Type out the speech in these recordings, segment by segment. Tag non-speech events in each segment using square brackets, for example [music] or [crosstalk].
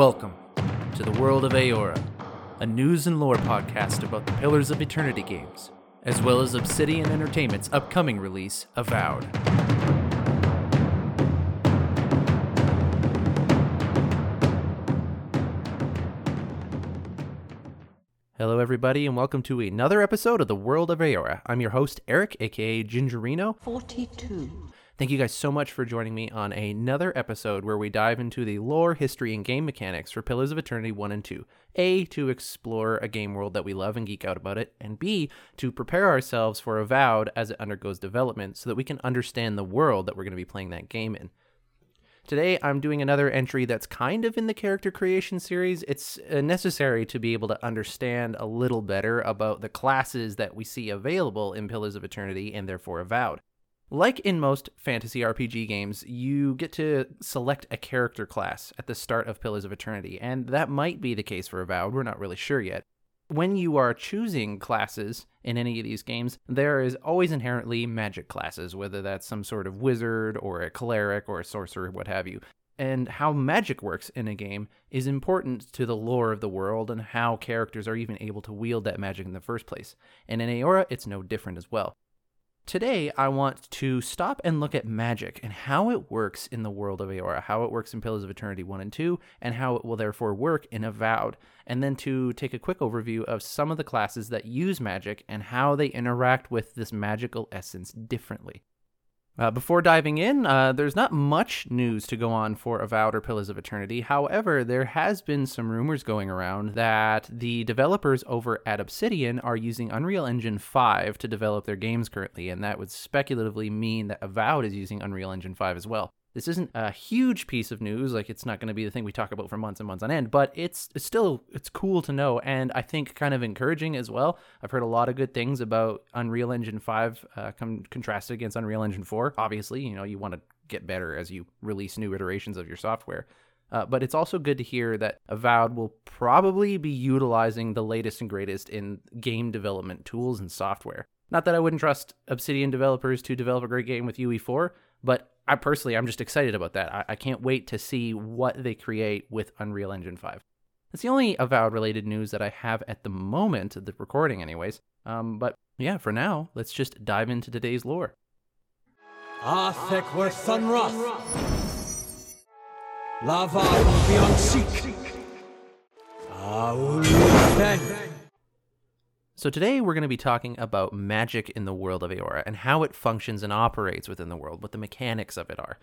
Welcome to the world of Eora, a news and lore podcast about the Pillars of Eternity games, as well as Obsidian Entertainment's upcoming release, Avowed. Hello, everybody, and welcome to another episode of the World of Eora. I'm your host, Eric, aka Gingerino. 42. Thank you guys so much for joining me on another episode where we dive into the lore, history, and game mechanics for Pillars of Eternity 1 and 2. A, to explore a game world that we love and geek out about it, and B, to prepare ourselves for Avowed as it undergoes development so that we can understand the world that we're going to be playing that game in. Today, I'm doing another entry that's kind of in the character creation series. It's uh, necessary to be able to understand a little better about the classes that we see available in Pillars of Eternity and therefore Avowed. Like in most fantasy RPG games, you get to select a character class at the start of Pillars of Eternity, and that might be the case for Avowed. We're not really sure yet when you are choosing classes in any of these games, there is always inherently magic classes, whether that's some sort of wizard or a cleric or a sorcerer, what have you. And how magic works in a game is important to the lore of the world and how characters are even able to wield that magic in the first place. And in Eora, it's no different as well. Today, I want to stop and look at magic and how it works in the world of Eora, how it works in Pillars of Eternity 1 and 2, and how it will therefore work in Avowed, and then to take a quick overview of some of the classes that use magic and how they interact with this magical essence differently. Uh, before diving in, uh, there's not much news to go on for Avowed or Pillars of Eternity. However, there has been some rumors going around that the developers over at Obsidian are using Unreal Engine 5 to develop their games currently, and that would speculatively mean that Avowed is using Unreal Engine 5 as well. This isn't a huge piece of news, like it's not going to be the thing we talk about for months and months on end, but it's, it's still it's cool to know and I think kind of encouraging as well. I've heard a lot of good things about Unreal Engine 5 uh, com- contrasted against Unreal Engine 4. Obviously, you know, you want to get better as you release new iterations of your software. Uh, but it's also good to hear that Avowed will probably be utilizing the latest and greatest in game development tools and software. Not that I wouldn't trust Obsidian developers to develop a great game with UE4, but I personally, I'm just excited about that. I, I can't wait to see what they create with Unreal Engine 5. That's the only Avowed related news that I have at the moment, of the recording, anyways. Um, but yeah, for now, let's just dive into today's lore. Athek Worthen Roth. Lava beyond Seek. Aul so, today we're going to be talking about magic in the world of Eora and how it functions and operates within the world, what the mechanics of it are.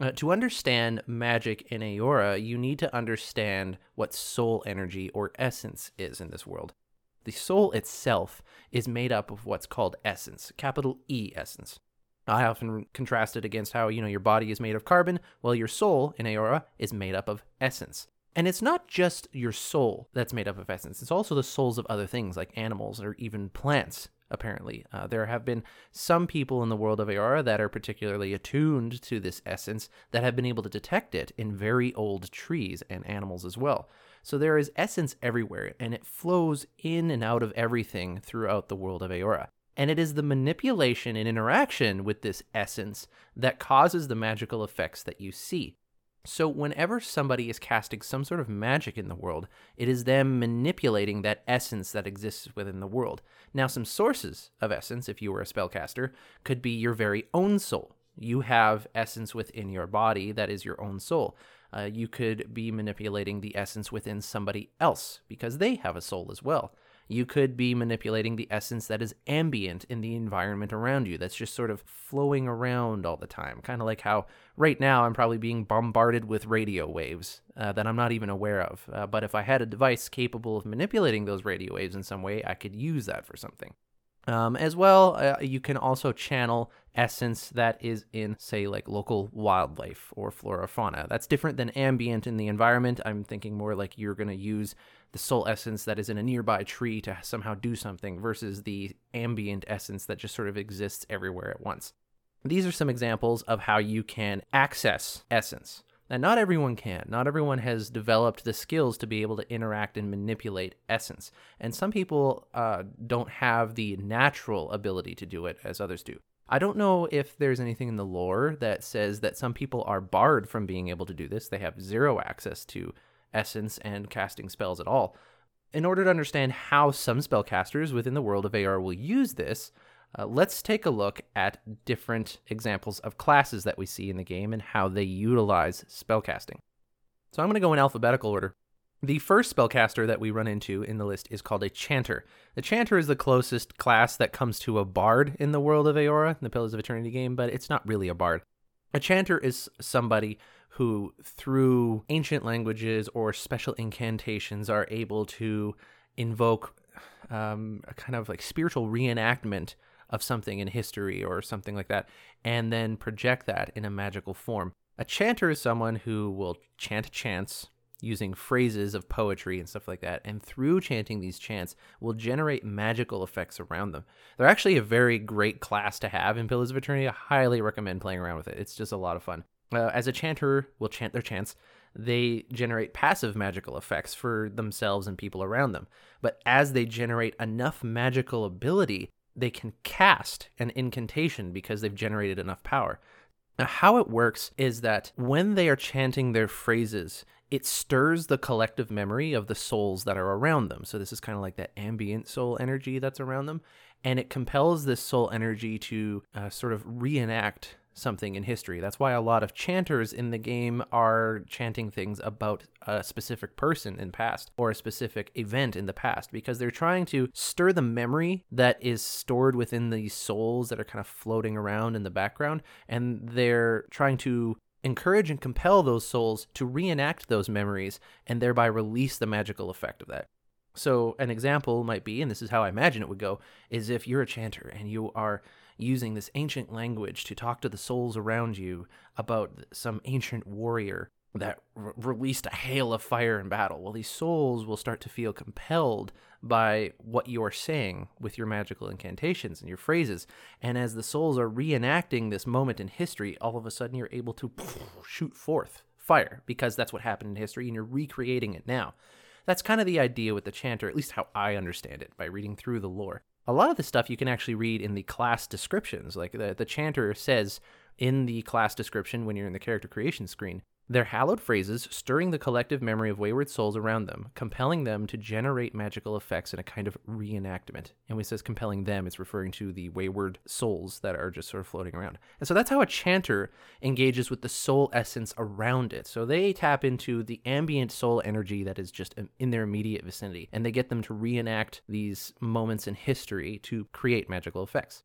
Uh, to understand magic in Eora, you need to understand what soul energy or essence is in this world. The soul itself is made up of what's called essence, capital E essence. I often contrast it against how, you know, your body is made of carbon, while your soul in Eora is made up of essence. And it's not just your soul that's made up of essence, it's also the souls of other things like animals or even plants, apparently. Uh, there have been some people in the world of Eora that are particularly attuned to this essence that have been able to detect it in very old trees and animals as well. So there is essence everywhere, and it flows in and out of everything throughout the world of Eora. And it is the manipulation and interaction with this essence that causes the magical effects that you see. So, whenever somebody is casting some sort of magic in the world, it is them manipulating that essence that exists within the world. Now, some sources of essence, if you were a spellcaster, could be your very own soul. You have essence within your body that is your own soul. Uh, you could be manipulating the essence within somebody else because they have a soul as well you could be manipulating the essence that is ambient in the environment around you, that's just sort of flowing around all the time. Kind of like how right now I'm probably being bombarded with radio waves uh, that I'm not even aware of. Uh, but if I had a device capable of manipulating those radio waves in some way, I could use that for something. Um, as well, uh, you can also channel essence that is in, say, like local wildlife or flora fauna. That's different than ambient in the environment. I'm thinking more like you're going to use the soul essence that is in a nearby tree to somehow do something versus the ambient essence that just sort of exists everywhere at once. These are some examples of how you can access essence. Now, not everyone can. Not everyone has developed the skills to be able to interact and manipulate essence. And some people uh, don't have the natural ability to do it as others do. I don't know if there's anything in the lore that says that some people are barred from being able to do this. They have zero access to essence and casting spells at all. In order to understand how some spellcasters within the world of Eora will use this, uh, let's take a look at different examples of classes that we see in the game and how they utilize spellcasting. So I'm going to go in alphabetical order. The first spellcaster that we run into in the list is called a Chanter. The Chanter is the closest class that comes to a Bard in the world of Eora, the Pillars of Eternity game, but it's not really a Bard. A Chanter is somebody who, through ancient languages or special incantations, are able to invoke um, a kind of like spiritual reenactment of something in history or something like that, and then project that in a magical form. A chanter is someone who will chant chants using phrases of poetry and stuff like that, and through chanting these chants will generate magical effects around them. They're actually a very great class to have in Pillars of Eternity. I highly recommend playing around with it. It's just a lot of fun. Uh, as a chanter will chant their chants, they generate passive magical effects for themselves and people around them. But as they generate enough magical ability, they can cast an incantation because they've generated enough power. Now, how it works is that when they are chanting their phrases, it stirs the collective memory of the souls that are around them. So, this is kind of like that ambient soul energy that's around them. And it compels this soul energy to uh, sort of reenact something in history. That's why a lot of chanters in the game are chanting things about a specific person in past or a specific event in the past because they're trying to stir the memory that is stored within these souls that are kind of floating around in the background and they're trying to encourage and compel those souls to reenact those memories and thereby release the magical effect of that. So, an example might be, and this is how I imagine it would go, is if you're a chanter and you are using this ancient language to talk to the souls around you about some ancient warrior that re- released a hail of fire in battle. Well, these souls will start to feel compelled by what you're saying with your magical incantations and your phrases. And as the souls are reenacting this moment in history, all of a sudden you're able to [sniffs] shoot forth fire because that's what happened in history and you're recreating it now. That's kind of the idea with the chanter, at least how I understand it by reading through the lore a lot of the stuff you can actually read in the class descriptions. Like the, the chanter says in the class description when you're in the character creation screen, their hallowed phrases stirring the collective memory of wayward souls around them, compelling them to generate magical effects in a kind of reenactment. And when it says compelling them, it's referring to the wayward souls that are just sort of floating around. And so that's how a chanter engages with the soul essence around it. So they tap into the ambient soul energy that is just in their immediate vicinity, and they get them to reenact these moments in history to create magical effects.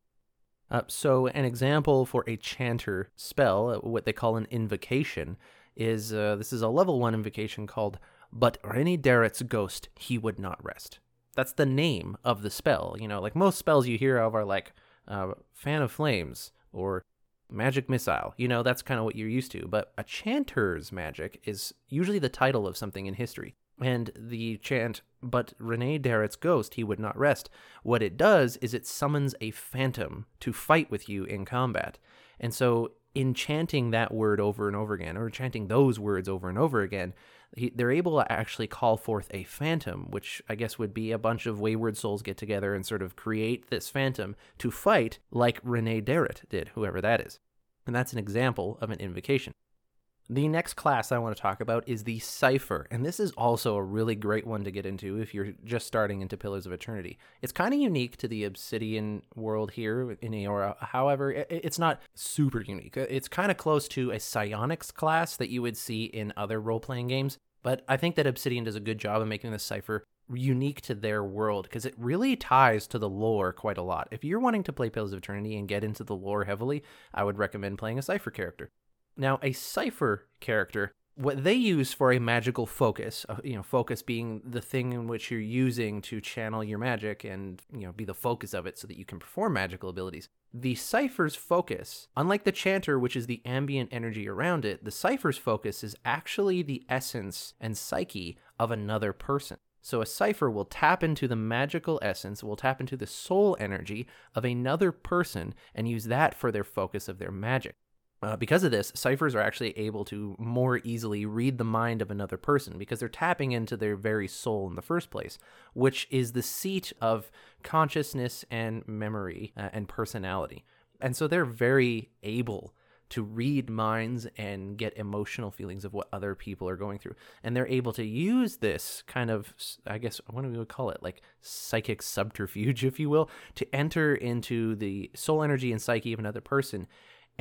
Uh, so, an example for a chanter spell, uh, what they call an invocation, is uh, this is a level one invocation called But Rene Darrett's Ghost He Would Not Rest. That's the name of the spell. You know, like most spells you hear of are like uh, Fan of Flames or Magic Missile. You know, that's kind of what you're used to. But a chanter's magic is usually the title of something in history. And the chant, but Rene Darrett's ghost, he would not rest. What it does is it summons a phantom to fight with you in combat. And so in chanting that word over and over again, or chanting those words over and over again, he, they're able to actually call forth a phantom, which I guess would be a bunch of wayward souls get together and sort of create this phantom to fight like Rene Darrett did, whoever that is. And that's an example of an invocation. The next class I want to talk about is the Cipher, and this is also a really great one to get into if you're just starting into Pillars of Eternity. It's kind of unique to the Obsidian world here in Eora. However, it's not super unique. It's kind of close to a Psionics class that you would see in other role playing games, but I think that Obsidian does a good job of making the Cipher unique to their world because it really ties to the lore quite a lot. If you're wanting to play Pillars of Eternity and get into the lore heavily, I would recommend playing a Cipher character. Now, a Cipher character, what they use for a magical focus, uh, you know, focus being the thing in which you're using to channel your magic and, you know, be the focus of it so that you can perform magical abilities. The cipher's focus, unlike the Chanter, which is the ambient energy around it, the cipher's focus is actually the essence and psyche of another person. So a Cipher will tap into the magical essence, will tap into the soul energy of another person and use that for their focus of their magic. Uh, because of this, ciphers are actually able to more easily read the mind of another person because they're tapping into their very soul in the first place, which is the seat of consciousness and memory uh, and personality. And so they're very able to read minds and get emotional feelings of what other people are going through. And they're able to use this kind of, I guess, what do we call it? Like psychic subterfuge, if you will, to enter into the soul energy and psyche of another person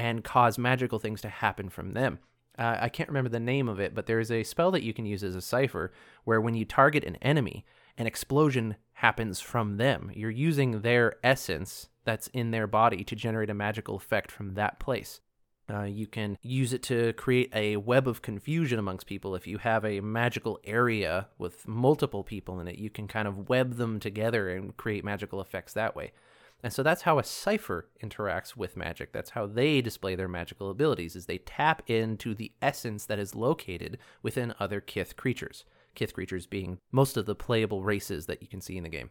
and cause magical things to happen from them. Uh, I can't remember the name of it, but there is a spell that you can use as a cipher where when you target an enemy, an explosion happens from them. You're using their essence that's in their body to generate a magical effect from that place. Uh, you can use it to create a web of confusion amongst people. If you have a magical area with multiple people in it, you can kind of web them together and create magical effects that way. And so that's how a cipher interacts with magic. That's how they display their magical abilities is they tap into the essence that is located within other kith creatures. Kith creatures being most of the playable races that you can see in the game.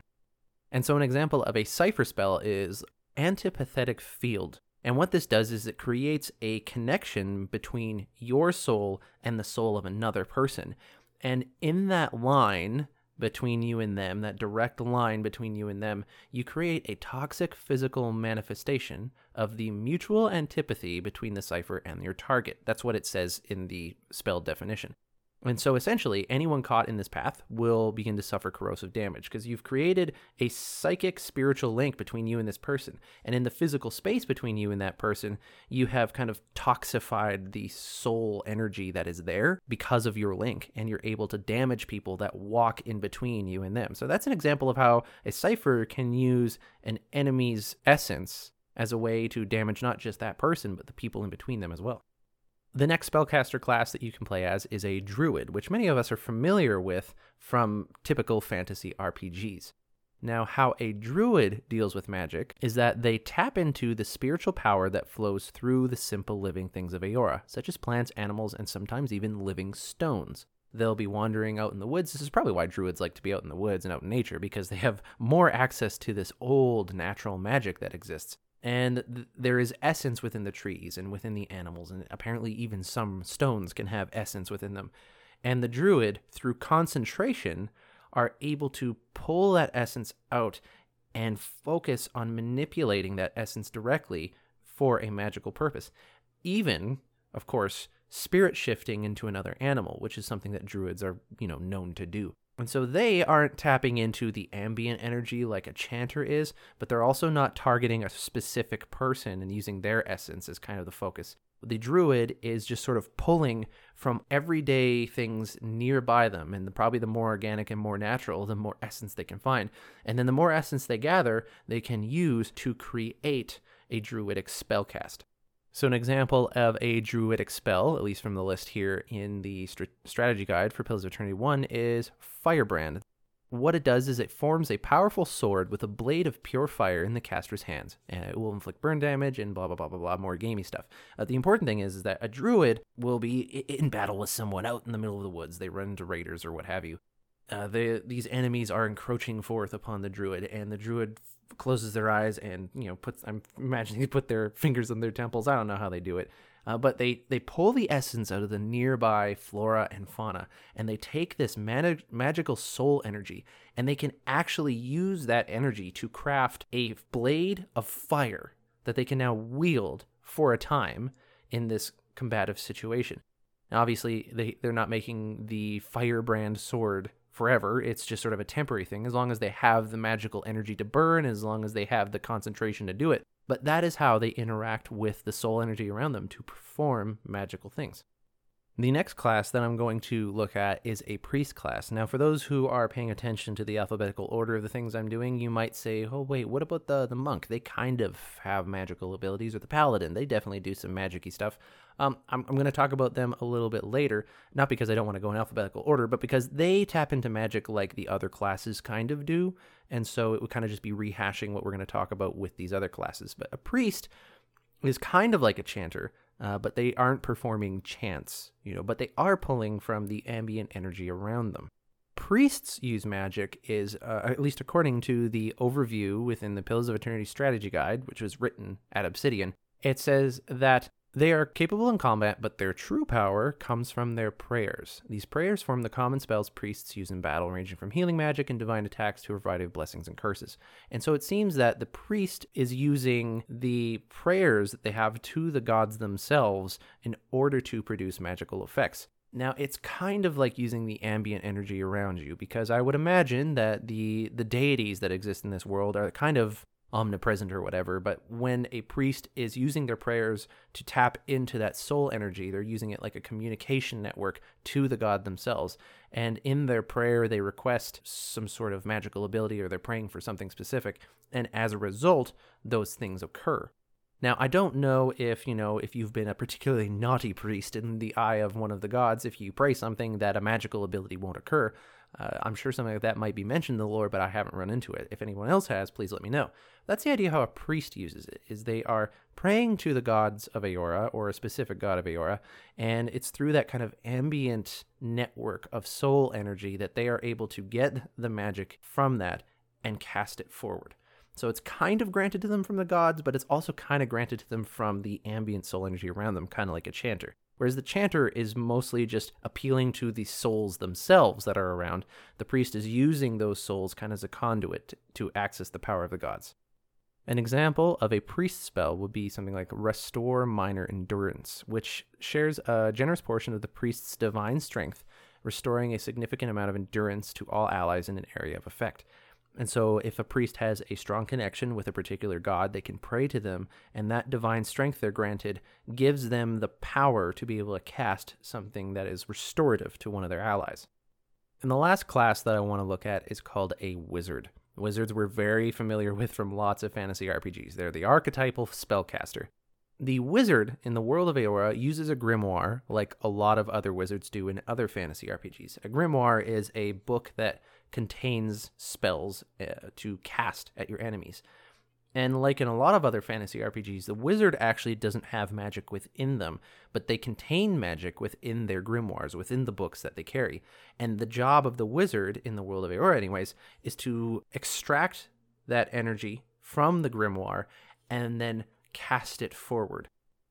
And so an example of a cipher spell is antipathetic field. And what this does is it creates a connection between your soul and the soul of another person. And in that line, between you and them, that direct line between you and them, you create a toxic physical manifestation of the mutual antipathy between the cipher and your target. That's what it says in the spell definition. And so essentially, anyone caught in this path will begin to suffer corrosive damage because you've created a psychic spiritual link between you and this person. And in the physical space between you and that person, you have kind of toxified the soul energy that is there because of your link. And you're able to damage people that walk in between you and them. So that's an example of how a cipher can use an enemy's essence as a way to damage not just that person, but the people in between them as well. The next spellcaster class that you can play as is a druid, which many of us are familiar with from typical fantasy RPGs. Now, how a druid deals with magic is that they tap into the spiritual power that flows through the simple living things of Eora, such as plants, animals, and sometimes even living stones. They'll be wandering out in the woods. This is probably why druids like to be out in the woods and out in nature, because they have more access to this old natural magic that exists and th- there is essence within the trees and within the animals and apparently even some stones can have essence within them. And the druid through concentration are able to pull that essence out and focus on manipulating that essence directly for a magical purpose. Even of course spirit shifting into another animal which is something that druids are you know known to do and so they aren't tapping into the ambient energy like a chanter is, but they're also not targeting a specific person and using their essence as kind of the focus. The druid is just sort of pulling from everyday things nearby them, and the, probably the more organic and more natural, the more essence they can find. And then the more essence they gather, they can use to create a druidic spellcast. So, an example of a druidic spell, at least from the list here in the st- strategy guide for Pillars of Eternity 1, is Firebrand. What it does is it forms a powerful sword with a blade of pure fire in the caster's hands, and it will inflict burn damage and blah blah blah blah blah more gamey stuff. Uh, the important thing is, is that a druid will be in battle with someone out in the middle of the woods. They run into raiders or what have you. Uh, they, these enemies are encroaching forth upon the druid, and the druid closes their eyes and you know puts i'm imagining [laughs] they put their fingers on their temples. I don't know how they do it. Uh, but they they pull the essence out of the nearby flora and fauna and they take this mag- magical soul energy and they can actually use that energy to craft a blade of fire that they can now wield for a time in this combative situation. Now, obviously they, they're not making the firebrand sword forever. It's just sort of a temporary thing as long as they have the magical energy to burn, as long as they have the concentration to do it. But that is how they interact with the soul energy around them to perform magical things. The next class that I'm going to look at is a priest class. Now, for those who are paying attention to the alphabetical order of the things I'm doing, you might say, oh, wait, what about the, the monk? They kind of have magical abilities, or the paladin. They definitely do some magicy stuff. Um, I'm, I'm going to talk about them a little bit later, not because I don't want to go in alphabetical order, but because they tap into magic like the other classes kind of do. And so it would kind of just be rehashing what we're going to talk about with these other classes. But a priest is kind of like a chanter, uh, but they aren't performing chants, you know, but they are pulling from the ambient energy around them. Priests use magic is, uh, at least according to the overview within the Pillars of Eternity strategy guide, which was written at Obsidian, it says that They are capable in combat, but their true power comes from their prayers. These prayers form the common spells priests use in battle, ranging from healing magic and divine attacks to a variety of blessings and curses. And so it seems that the priest is using the prayers that they have to the gods themselves in order to produce magical effects. Now it's kind of like using the ambient energy around you because I would imagine that the the deities that exist in this world are kind of omnipresent or whatever, but when a priest is using their prayers to tap into that soul energy, they're using it like a communication network to the god themselves. And in their prayer, they request some sort of magical ability or they're praying for something specific. And as a result, those things occur. Now, I don't know if, you know, if you've been a particularly naughty priest in the eye of one of the gods, if you pray something that a magical ability won't occur. Uh, I'm sure something like that might be mentioned in the lore, but I haven't run into it. If anyone else has, please let me know. That's the idea how a priest uses it, is they are praying to the gods of Eora or a specific god of Eora, and it's through that kind of ambient network of soul energy that they are able to get the magic from that and cast it forward. So it's kind of granted to them from the gods, but it's also kind of granted to them from the ambient soul energy around them, kind of like a chanter. Whereas the chanter is mostly just appealing to the souls themselves that are around. The priest is using those souls kind of as a conduit to access the power of the gods. An example of a priest spell would be something like Restore Minor Endurance, which shares a generous portion of the priest's divine strength, restoring a significant amount of endurance to all allies in an area of effect. And so, if a priest has a strong connection with a particular god, they can pray to them, and that divine strength they're granted gives them the power to be able to cast something that is restorative to one of their allies. And the last class that I want to look at is called a wizard. Wizards we're very familiar with from lots of fantasy RPGs. They're the archetypal spellcaster. The wizard in the world of Eora uses a grimoire like a lot of other wizards do in other fantasy RPGs. A grimoire is a book that contains spells uh, to cast at your enemies. And like in a lot of other fantasy RPGs, the wizard actually doesn't have magic within them, but they contain magic within their grimoires, within the books that they carry. And the job of the wizard, in the world of Eora, anyways, is to extract that energy from the grimoire and then cast it forward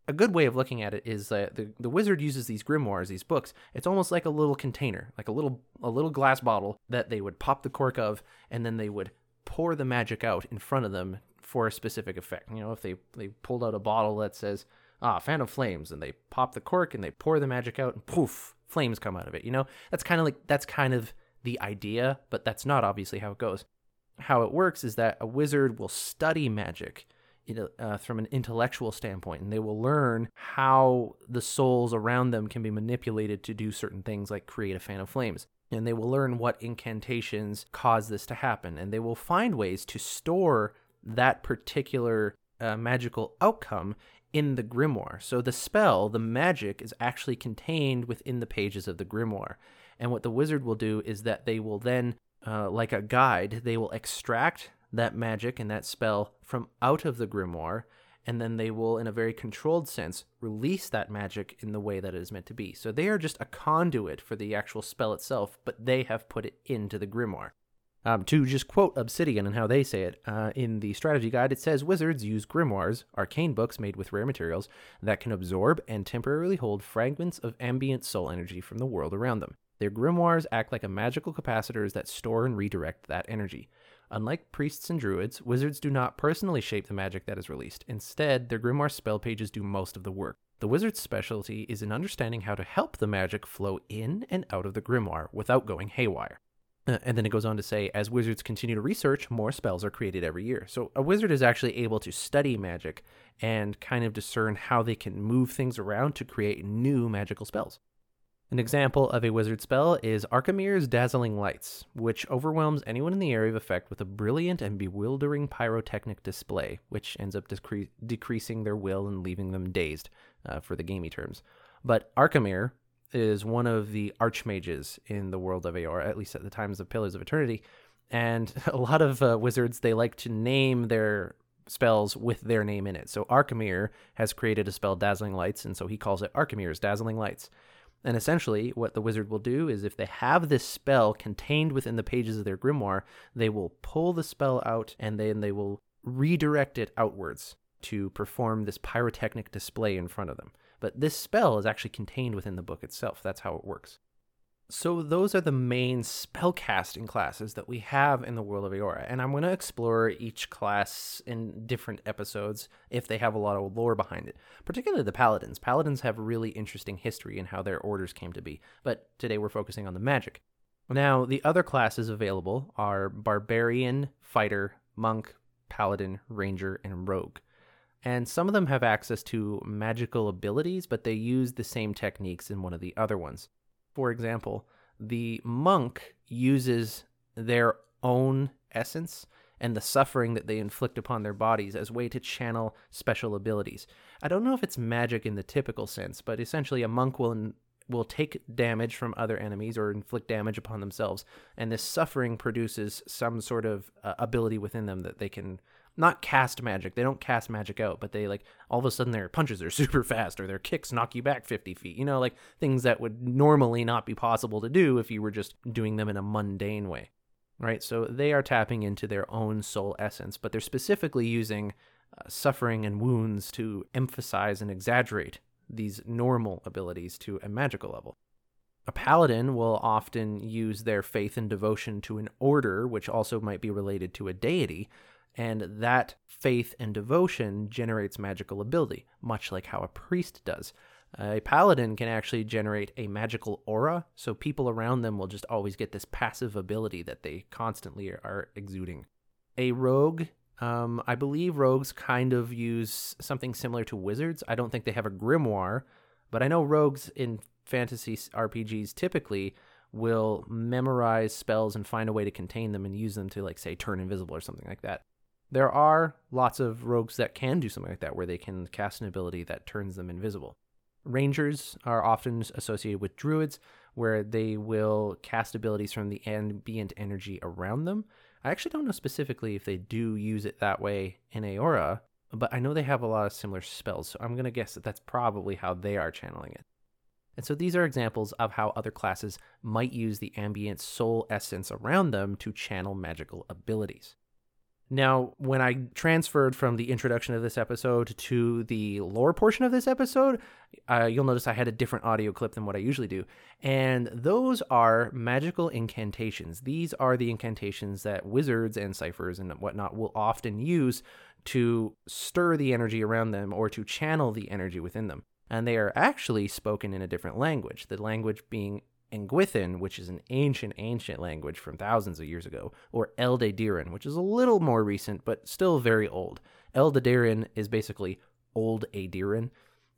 a good way of looking at it is that the, the wizard uses these grimoires, these books. It's almost like a little container, like a little a little glass bottle that they would pop the cork of, and then they would pour the magic out in front of them for a specific effect. You know, if they they pulled out a bottle that says ah fan of flames, and they pop the cork and they pour the magic out, and poof, flames come out of it. You know, that's kind of like that's kind of the idea, but that's not obviously how it goes. How it works is that a wizard will study magic uh, from an intellectual standpoint, and they will learn how the souls around them can be manipulated to do certain things, like create a fan of flames. And they will learn what incantations cause this to happen, and they will find ways to store that particular uh, magical outcome in the grimoire. So the spell, the magic, is actually contained within the pages of the grimoire. And what the wizard will do is that they will then, uh, like a guide, they will extract that magic and that spell from out of the grimoire, and then they will, in a very controlled sense, release that magic in the way that it is meant to be. So they are just a conduit for the actual spell itself, but they have put it into the grimoire. Um, to just quote Obsidian and how they say it, uh, in the strategy guide, it says wizards use grimoires, arcane books made with rare materials, that can absorb and temporarily hold fragments of ambient soul energy from the world around them. Their grimoires act like a magical capacitors that store and redirect that energy. Unlike priests and druids, wizards do not personally shape the magic that is released. Instead, their grimoire spell pages do most of the work. The wizard's specialty is in understanding how to help the magic flow in and out of the grimoire without going haywire. Uh, and then it goes on to say, as wizards continue to research, more spells are created every year. So a wizard is actually able to study magic and kind of discern how they can move things around to create new magical spells. An example of a wizard spell is Arkemyr's Dazzling Lights, which overwhelms anyone in the area of effect with a brilliant and bewildering pyrotechnic display, which ends up decre- decreasing their will and leaving them dazed, uh, for the gamey terms. But Arkemyr is one of the archmages in the world of Eora, at least at the times of Pillars of Eternity. And [laughs] a lot of uh, wizards, they like to name their spells with their name in it. So Arkemyr has created a spell Dazzling Lights, and so he calls it Arkemyr's Dazzling Lights. And essentially, what the wizard will do is if they have this spell contained within the pages of their grimoire, they will pull the spell out and then they will redirect it outwards. to perform this pyrotechnic display in front of them. But this spell is actually contained within the book itself. That's how it works. So those are the main spellcasting classes that we have in the world of Eora, and I'm going to explore each class in different episodes if they have a lot of lore behind it. Particularly the paladins. Paladins have really interesting history in how their orders came to be, but today we're focusing on the magic. Now, the other classes available are barbarian, fighter, monk, paladin, ranger, and rogue. And some of them have access to magical abilities, but they use the same techniques in one of the other ones. For example, the monk uses their own essence and the suffering that they inflict upon their bodies as way to channel special abilities. I don't know if it's magic in the typical sense, but essentially a monk will will take damage from other enemies or inflict damage upon themselves, and this suffering produces some sort of uh, ability within them that they can not cast magic. They don't cast magic out, but they like all of a sudden their punches are [laughs] super fast or their kicks knock you back 50 feet. You know, like things that would normally not be possible to do if you were just doing them in a mundane way. Right? So they are tapping into their own soul essence, but they're specifically using uh, suffering and wounds to emphasize and exaggerate these normal abilities to a magical level. A paladin will often use their faith and devotion to an order, which also might be related to a deity, and that faith and devotion generates magical ability, much like how a priest does. A paladin can actually generate a magical aura, so people around them will just always get this passive ability that they constantly are exuding. A rogue, um, I believe rogues kind of use something similar to wizards. I don't think they have a grimoire, but I know rogues in fantasy RPGs typically will memorize spells and find a way to contain them and use them to, like, say, turn invisible or something like that. There are lots of rogues that can do something like that, where they can cast an ability that turns them invisible. Rangers are often associated with druids, where they will cast abilities from the ambient energy around them. I actually don't know specifically if they do use it that way in Eora, but I know they have a lot of similar spells, so I'm going to guess that that's probably how they are channeling it. And so these are examples of how other classes might use the ambient soul essence around them to channel magical abilities. Now, when I transferred from the introduction of this episode to the lore portion of this episode, uh, you'll notice I had a different audio clip than what I usually do. And those are magical incantations. These are the incantations that wizards and ciphers and whatnot will often use to stir the energy around them or to channel the energy within them. And they are actually spoken in a different language, the language being Engwithan, which is an ancient, ancient language from thousands of years ago, or Eldaediran, which is a little more recent but still very old. Eldaediran is basically Old Aedyran.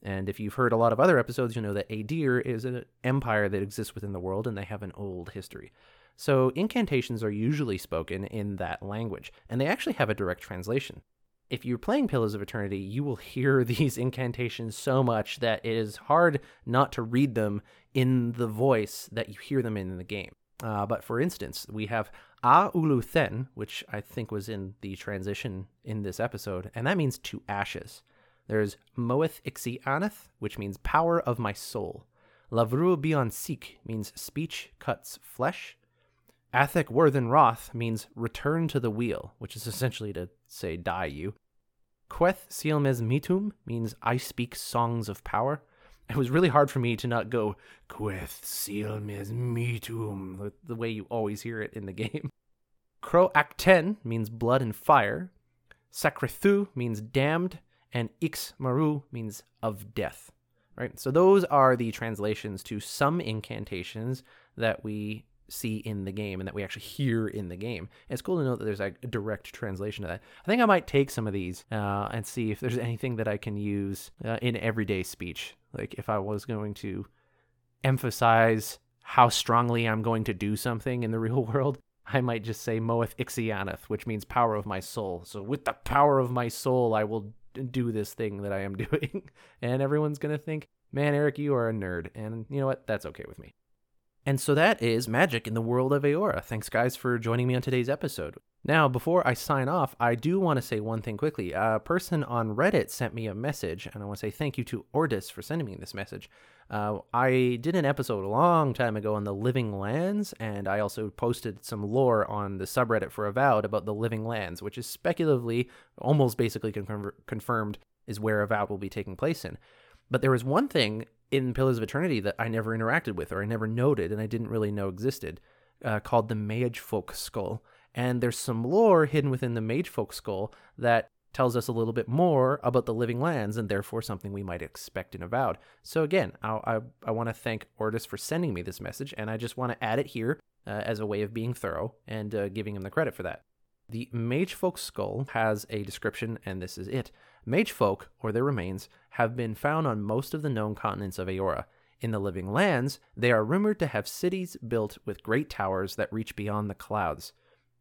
And if you've heard a lot of other episodes, you know that Aedyr is an empire that exists within the world and they have an old history. So incantations are usually spoken in that language, and they actually have a direct translation if you're playing Pillars of Eternity, you will hear [laughs] these incantations so much that it is hard not to read them in the voice that you hear them in, the game. Uh, but for instance, we have A Ulu Then, which I think was in the transition in this episode, and that means to ashes. There's Moeth Ixi Aneth, which means power of my soul. Lavru Bion Sik means speech cuts flesh. Athek Worthen Roth means return to the wheel, which is essentially to say die you. Queth Sielmes Mitum means I speak songs of power. It was really hard for me to not go Queth Sielmes Mitum, the way you always hear it in the [laughs] game. Kro Akten means blood and fire. Sakrethu means damned, and Ix Maru means of death. Right? So those are the translations to some incantations that we see in the game and that we actually hear in the game. And it's cool to know that there's a direct translation of that. I think I might take some of these uh, and see if there's anything that I can use uh, in everyday speech. Like if I was going to emphasize how strongly I'm going to do something in the [laughs] real world, I might just say Moeth Ixianeth, which means power of my soul. So with the power of my soul, I will do this thing that I am [laughs] doing. and everyone's going to think, man, Eric, you are a nerd. And you know what? That's okay with me. And so that is magic in the world of Eora. Thanks, guys, for joining me on today's episode. Now, before I sign off, I do want to say one thing quickly. A person on Reddit sent me a message, and I want to say thank you to Ordis for sending me this message. Uh, I did an episode a long time ago on the Living Lands, and I also posted some lore on the subreddit for Avowed about the Living Lands, which is speculatively, almost basically confirm- confirmed, is where Avowed will be taking place in. But there was one thing in Pillars of Eternity that I never interacted with or I never noted and I didn't really know existed uh, called the Mage Folk Skull. And there's some lore hidden within the Mage Folk Skull that tells us a little bit more about the living lands and therefore something we might expect in Avowed. So again, I, I, I want to thank Ordis for sending me this message and I just want to add it here uh, as a way of being thorough and uh, giving him the credit for that. The Mage Folk Skull has a description, and this is it. Mage folk, or their remains, have been found on most of the known continents of Eora. In the living lands, they are rumored to have cities built with great towers that reach beyond the clouds.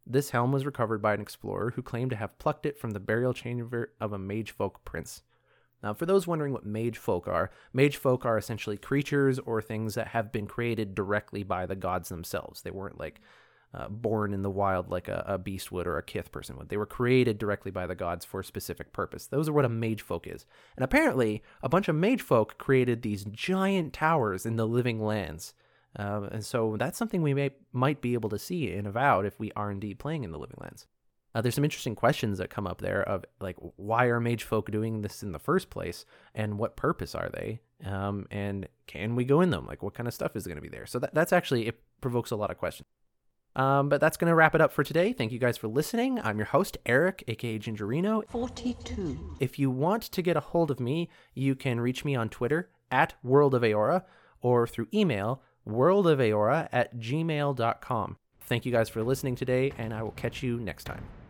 This helm was recovered by an explorer who claimed to have plucked it from the burial chamber of a mage folk prince. Now, for those wondering what mage folk are, mage folk are essentially creatures or things that have been created directly by the gods themselves. They weren't like uh, born in the wild like a, a, beast would or a kith person would. They were created directly by the gods for a specific purpose. Those are what a mage folk is. And apparently, a bunch of mage folk created these giant towers in the living lands. Uh, and so that's something we may might be able to see in Avowed if we are indeed playing in the living lands. Uh, there's some interesting questions that come up there of like why are mage folk doing this in the first place and what purpose are they um, and can we go in them like what kind of stuff is going to be there so that, that's actually it provokes a lot of questions um, but that's going to wrap it up for today. Thank you guys for listening. I'm your host, Eric, aka Gingerino. 42. If you want to get a hold of me, you can reach me on Twitter at World of Eora or through email, worldofeora at gmail.com. Thank you guys for listening today, and I will catch you next time.